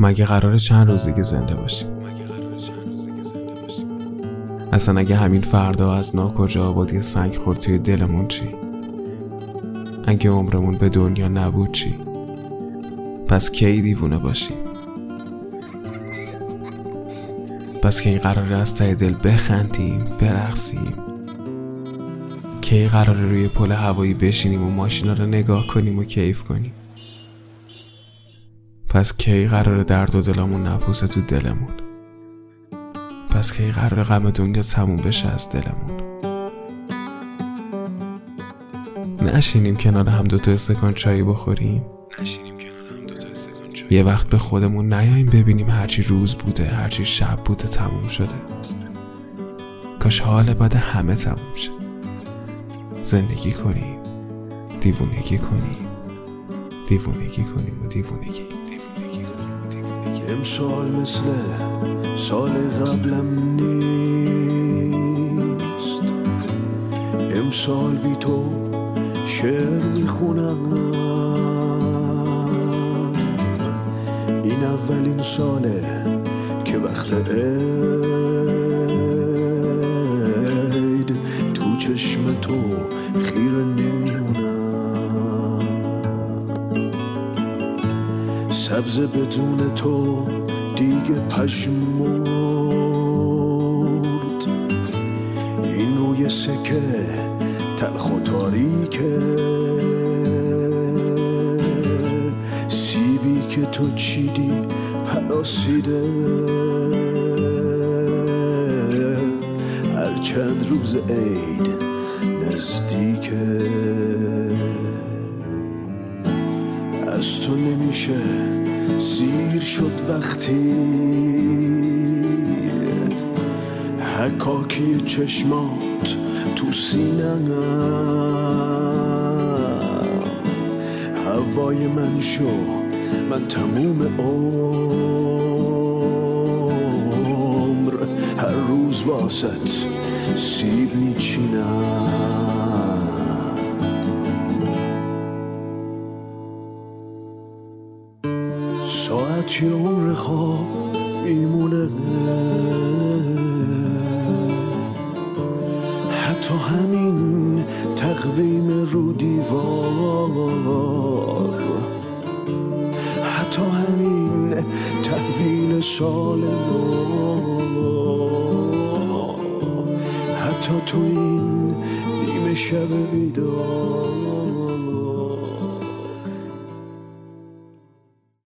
مگه قراره چند روز دیگه زنده باشیم اصلا اگه همین فردا از ناکجا آبادی سنگ خورد توی دلمون چی؟ اگه عمرمون به دنیا نبود چی؟ پس کی دیوونه باشیم پس کی قراره از ته دل بخندیم برقصیم؟ کی قراره روی پل هوایی بشینیم و ماشینا رو نگاه کنیم و کیف کنیم؟ پس کی قراره درد و دلمون نپوسه تو دلمون؟ پس کی قراره غم دنیا تموم بشه از دلمون؟ نشینیم کنار هم دوتا استکان چایی بخوریم؟ نشینیم کنار هم دوتا استکان چایی. یه وقت به خودمون نیاییم ببینیم هرچی روز بوده هرچی شب بوده تموم شده. کاش حال بعد همه تموم شد. زندگی کنیم. دیوونگی کنیم. دیوونگی کنیم و دیوونگی دیوونگی کنیم و دیوونگی. امسال مثل سال قبلم نیست. امسال بی تو شعر می‌خونم. این اولین ساله که وقت عید تو چشم تو خیره نمیمونم سبز بدون تو دیگه پشمرد این روی سکه تلخ و تاریکه. سیبی که تو چیدی پلاسیده هر چند روز عید نزدیکه. از تو نمیشه. سیر شد وقتی. حکاکی چشمات تو سینم هوای من شو من تموم عمر. هر روز واسط سیب میچینم. ساعتی عمر خواب میمونه. حتی همین تقویم رو دیوار. حتی همین تحویل سال نو حتی تو این نیمه شب بیدار.